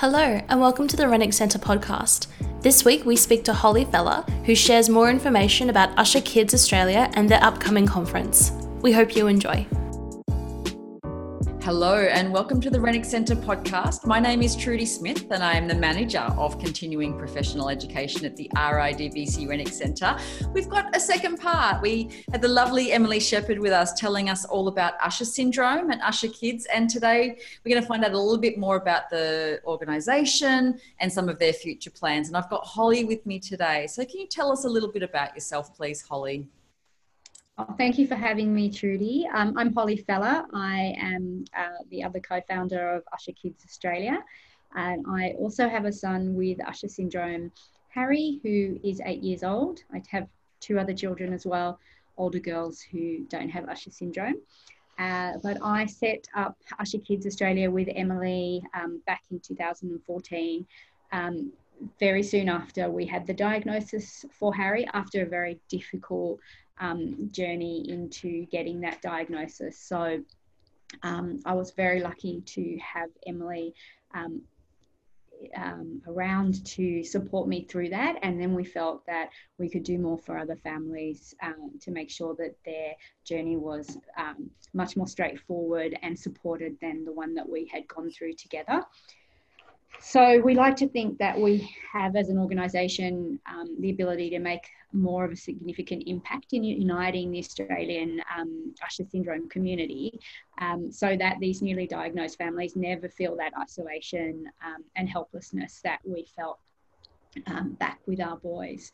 Hello, and welcome to the Renwick Centre podcast. This week we speak to Holly Feller, who shares more information about Usher Kids Australia and their upcoming conference. We hope you enjoy. Hello, and welcome to the Renwick Centre podcast. My name is Trudy Smith, and I am the manager of continuing professional education at the RIDBC Renwick Centre. We've got a second part. We had the lovely Emily Shepherd with us telling us all about Usher syndrome and Usher kids, and today we're going to find out a little bit more about the organisation and some of their future plans. And I've got Holly with me today. So, can you tell us a little bit about yourself, please, Holly? Oh, thank you for having me, Trudy. Um, I'm Holly Feller. I am uh, the other co-founder of Usher Kids Australia. And I also have a son with Usher syndrome, Harry, who is eight years old. I have two other children as well, older girls who don't have Usher syndrome. Uh, but I set up Usher Kids Australia with Emily um, back in 2014. Um, very soon after we had the diagnosis for Harry, after a very difficult um, journey into getting that diagnosis. So um, I was very lucky to have Emily um, um, around to support me through that. And then we felt that we could do more for other families um, to make sure that their journey was um, much more straightforward and supported than the one that we had gone through together. So we like to think that we have, as an organisation, um, the ability to make more of a significant impact in uniting the Australian um, Usher syndrome community, um, so that these newly diagnosed families never feel that isolation um, and helplessness that we felt um, back with our boys.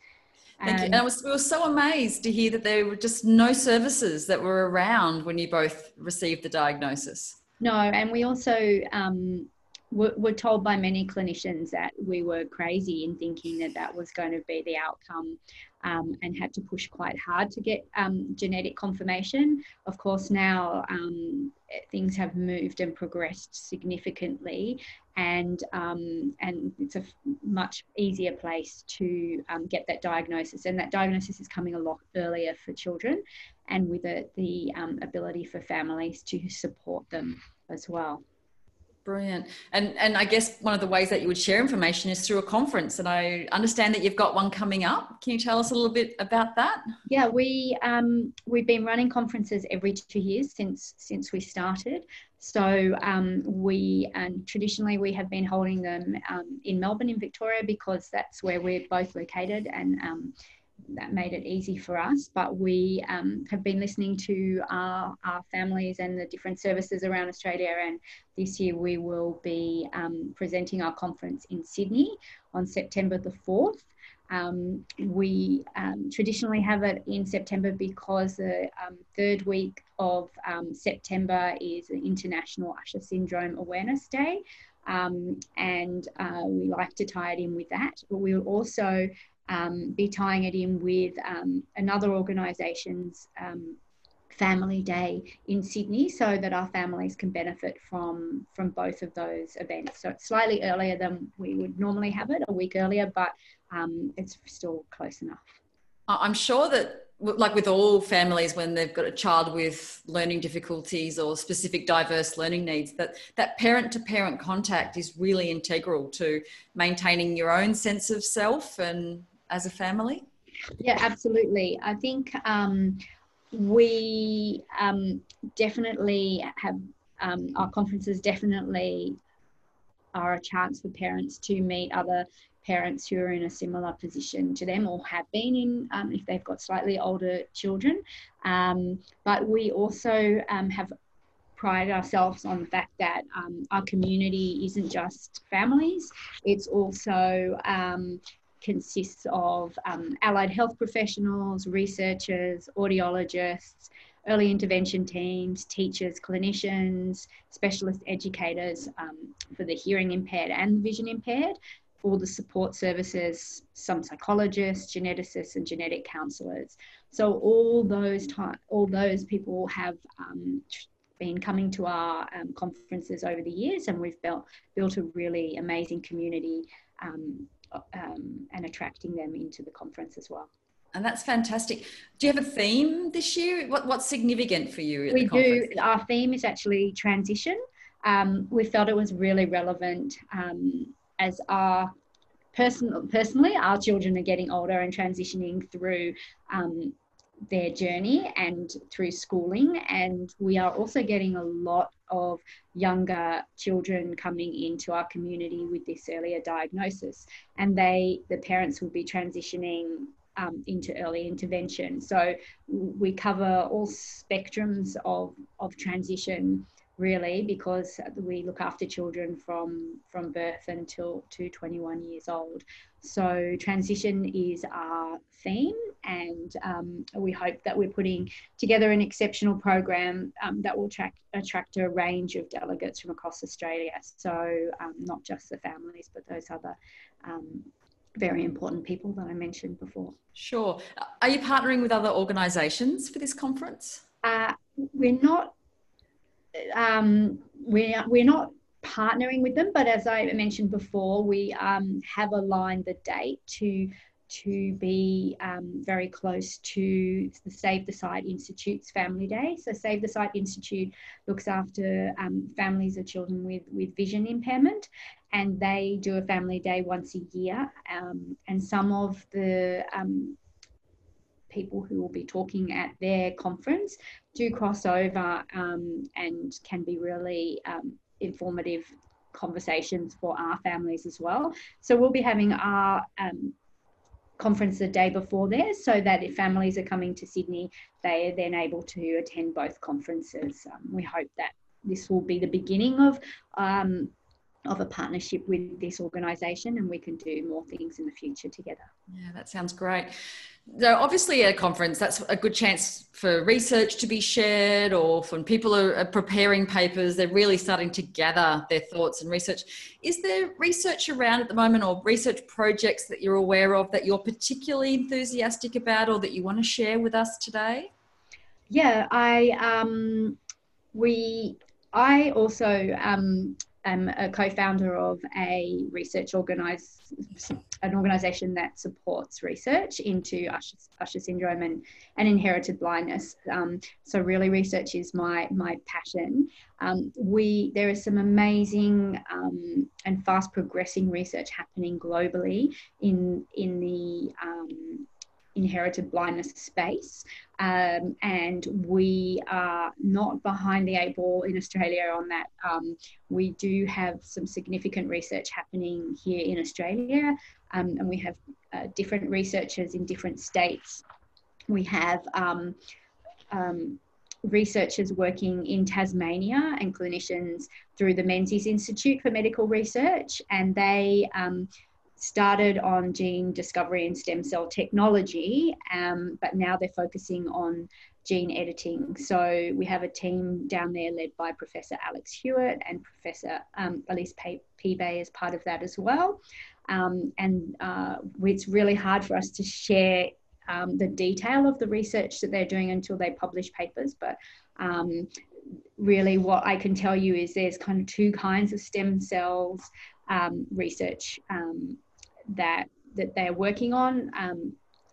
Thank you. And I was, we were so amazed to hear that there were just no services that were around when you both received the diagnosis. No, and we also um, were, told by many clinicians that we were crazy in thinking that that was going to be the outcome um, and had to push quite hard to get um, genetic confirmation. Of course, now um, things have moved and progressed significantly, and um, and it's a much easier place to um, get that diagnosis. And that diagnosis is coming a lot earlier for children, and with it, the um, ability for families to support them as well. Brilliant. And and I guess one of the ways that you would share information is through a conference. And I understand that you've got one coming up. Can you tell us a little bit about that? Yeah, we um, we've been running conferences every two years since since we started. So um, we and traditionally we have been holding them um, in Melbourne in Victoria because that's where we're both located and um, that made it easy for us. But we um, have been listening to our, our families and the different services around Australia. And this year we will be um, presenting our conference in Sydney on September the 4th. Um, we um, traditionally have it in September because the um, third week of um, September is International Usher Syndrome Awareness Day. Um, and uh, we like to tie it in with that. But we'll also um, be tying it in with um, another organisation's um, family day in Sydney so that our families can benefit from from both of those events. So it's slightly earlier than we would normally have it, a week earlier, but um, it's still close enough. I'm sure that like with all families when they've got a child with learning difficulties or specific diverse learning needs that that parent to parent contact is really integral to maintaining your own sense of self and as a family? Yeah, absolutely. I think um, we um, definitely have um, our conferences definitely are a chance for parents to meet other parents who are in a similar position to them or have been in um, if they've got slightly older children. Um, but we also um, have pride ourselves on the fact that um, our community isn't just families, it's also um, consists of um, allied health professionals, researchers, audiologists, early intervention teams, teachers, clinicians, specialist educators um, for the hearing impaired and vision impaired, all the support services, some psychologists, geneticists, and genetic counsellors. So all those all those people have um, been coming to our um, conferences over the years, and we've built built a really amazing community um, um, and attracting them into the conference as well. And that's fantastic. Do you have a theme this year? What, what's significant for you? we do. Our theme is actually transition. um, we felt it was really relevant um, as our person, personally, our children are getting older and transitioning through um, their journey and through schooling. And we are also getting a lot of younger children coming into our community with this earlier diagnosis. And they, the parents will be transitioning um, into early intervention. So we cover all spectrums of, of transition really because we look after children from from birth until to 21 years old. So transition is our theme and um, we hope that we're putting together an exceptional program um, that will track, attract a range of delegates from across australia. So um, not just the families but those other um, very important people that i mentioned before. Sure. Are you partnering with other organisations for this conference? Uh, we're not um, we're, we're not partnering with them, but as I mentioned before, we um, have aligned the date to to be um, very close to the Save the Sight Institute's Family Day. So Save the Sight Institute looks after um, families of children with, with vision impairment and they do a family day once a year. Um, and some of the um, people who will be talking at their conference do cross over um, and can be really um, informative conversations for our families as well. So we'll be having our um, conference the day before there so that if families are coming to Sydney, they are then able to attend both conferences. Um, we hope that this will be the beginning of um, of a partnership with this organisation and we can do more things in the future together. Yeah, that sounds great. So obviously at a conference, that's a good chance for research to be shared or when people are preparing papers, they're really starting to gather their thoughts and research. Is there research around at the moment or research projects that you're aware of that you're particularly enthusiastic about or that you want to share with us today? Yeah, I, um, we, I also um, am a co-founder of a research organize an organization that supports research into Usher, Usher syndrome and, and inherited blindness. Um, so really research is my my passion. Um, we there is some amazing um, and fast progressing research happening globally in in the um, inherited blindness space. Um, and we are not behind the eight ball in Australia on that. Um, we do have some significant research happening here in Australia, um, and we have uh, different researchers in different states. We have um, um, researchers working in Tasmania and clinicians through the Menzies Institute for Medical Research, and they um, started on gene discovery and stem cell technology, um, but now they're focusing on gene editing. So we have a team down there led by Professor Alex Hewitt and Professor um, Elise Pébay as part of that as well. Um, and uh, it's really hard for us to share um, the detail of the research that they're doing until they publish papers, but um, really what I can tell you is there's kind of two kinds of stem cells um, research um, that that they're working on. Um,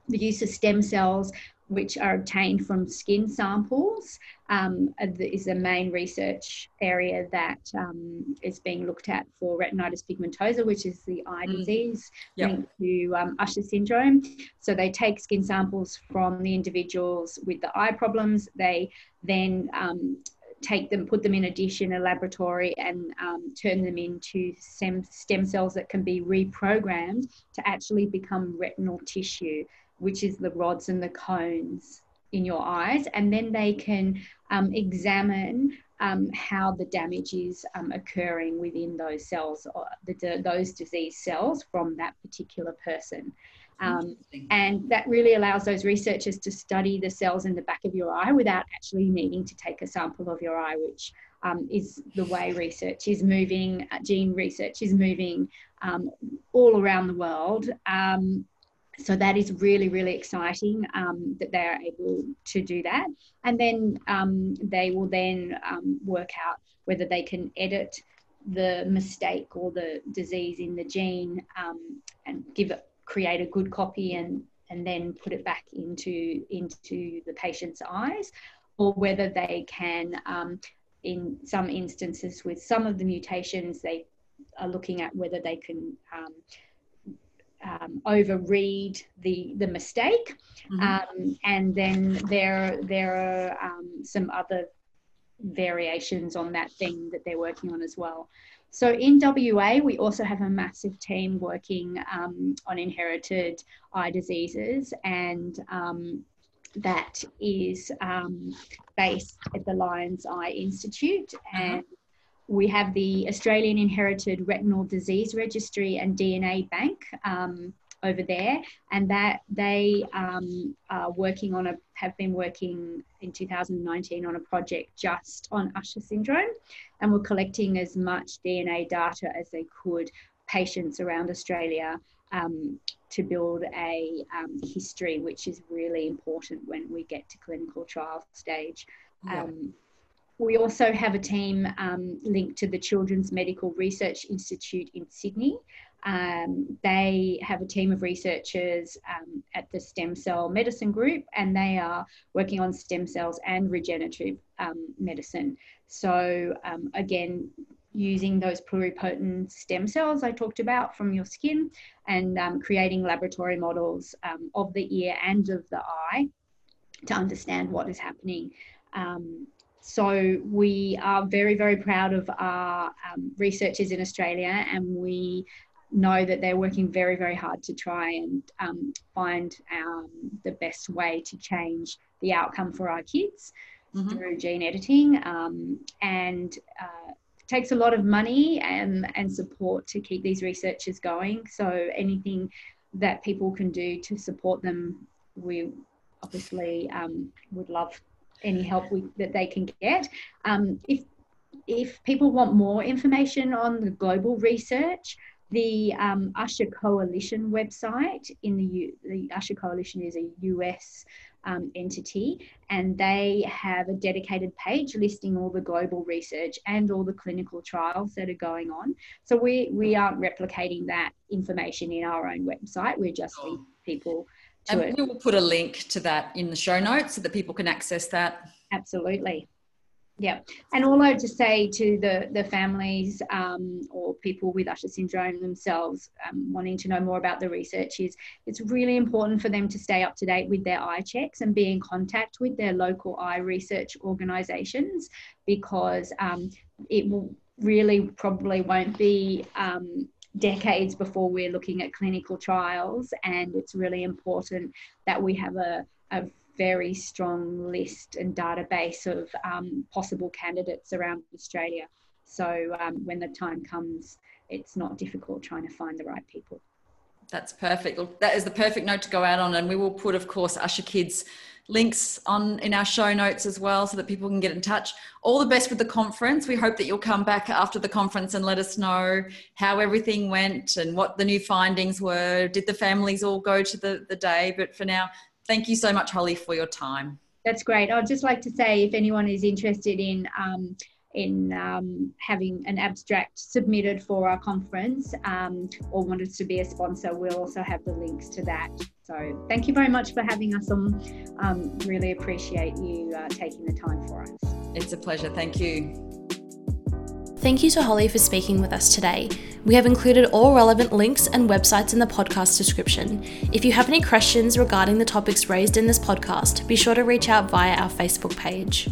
the use of stem cells, which are obtained from skin samples, um, is the main research area that um, is being looked at for retinitis pigmentosa, which is the eye mm. disease yep. linked to um, Usher syndrome. So they take skin samples from the individuals with the eye problems. They then um, take them, put them in a dish in a laboratory, and um, turn them into stem, stem cells that can be reprogrammed to actually become retinal tissue, which is the rods and the cones in your eyes. And then they can um, examine um, how the damage is um, occurring within those cells, or the, those disease cells from that particular person. Um, and that really allows those researchers to study the cells in the back of your eye without actually needing to take a sample of your eye, which um, is the way research is moving, uh, gene research is moving um, all around the world. Um, so that is really, really exciting um, that they are able to do that. And then um, they will then work out whether they can edit the mistake or the disease in the gene and give it create a good copy and and then put it back into into the patient's eyes or whether they can um, in some instances, with some of the mutations, they are looking at whether they can um, um, overread the the mistake, mm-hmm. um, and then there there are um, some other variations on that thing that they're working on as well. So in WA, we also have a massive team working um, on inherited eye diseases, and um, that is um, based at the Lions Eye Institute. Uh-huh. And we have the Australian Inherited Retinal Disease Registry and DNA Bank um, over there, and that they um, are working on a have been working in 2019 on a project just on Usher syndrome, and were collecting as much DNA data as they could, patients around Australia. Um, to build a um, history, which is really important when we get to clinical trial stage. Yeah. Um, we also have a team um, linked to the Children's Medical Research Institute in Sydney. Um, they have a team of researchers um, at the Stem Cell Medicine Group, and they are working on stem cells and regenerative um, medicine. So, um, again, using those pluripotent stem cells I talked about from your skin and um, creating laboratory models um, of the ear and of the eye to understand what is happening. So we are very, very proud of our um, researchers in Australia and we know that they're working very, very hard to try and um, find um, the best way to change the outcome for our kids. Mm-hmm. Through gene editing, and uh, takes a lot of money and, and support to keep these researchers going. So anything that people can do to support them, we obviously um, would love any help we, that they can get. Um, if if people want more information on the global research, the um, Usher Coalition website in the U, the Usher Coalition is a US um, entity, and they have a dedicated page listing all the global research and all the clinical trials that are going on. So we we aren't replicating that information in our own website. We're just oh. people to and it. We will put a link to that in the show notes so that people can access that. Absolutely. Yeah, and all I would just say to the the families um, or people with Usher syndrome themselves um, wanting to know more about the research is it's really important for them to stay up to date with their eye checks and be in contact with their local eye research organisations because um, it will really probably won't be um, decades before we're looking at clinical trials and it's really important that we have a, a very strong list and database of um, possible candidates around Australia. So um, when the time comes, it's not difficult trying to find the right people. That's perfect. That is the perfect note to go out on, and we will put, of course, Usher Kids links on in our show notes as well, so that people can get in touch. All the best with the conference. We hope that you'll come back after the conference and let us know how everything went and what the new findings were. Did the families all go to the the day? But for now, Thank you so much, Holly, for your time. That's great. I'd just like to say if anyone is interested in um, in um, having an abstract submitted for our conference um, or wanted to be a sponsor, we'll also have the links to that. So thank you very much for having us on. Um, really appreciate you uh, taking the time for us. It's a pleasure. Thank you. Thank you to Holly for speaking with us today. We have included all relevant links and websites in the podcast description. If you have any questions regarding the topics raised in this podcast, be sure to reach out via our Facebook page.